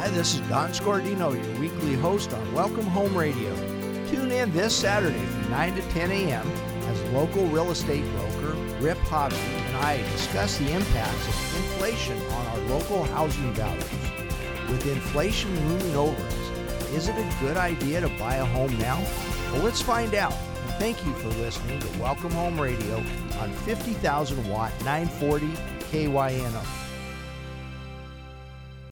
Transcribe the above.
Hi, this is Don Scordino, your weekly host on Welcome Home Radio. Tune in this Saturday from 9 to 10 a.m. as local real estate broker Rip Hobby and I discuss the impacts of inflation on our local housing values. With inflation looming over us, is it a good idea to buy a home now? Well, let's find out. And thank you for listening to Welcome Home Radio on 50,000 watt 940 KYNO.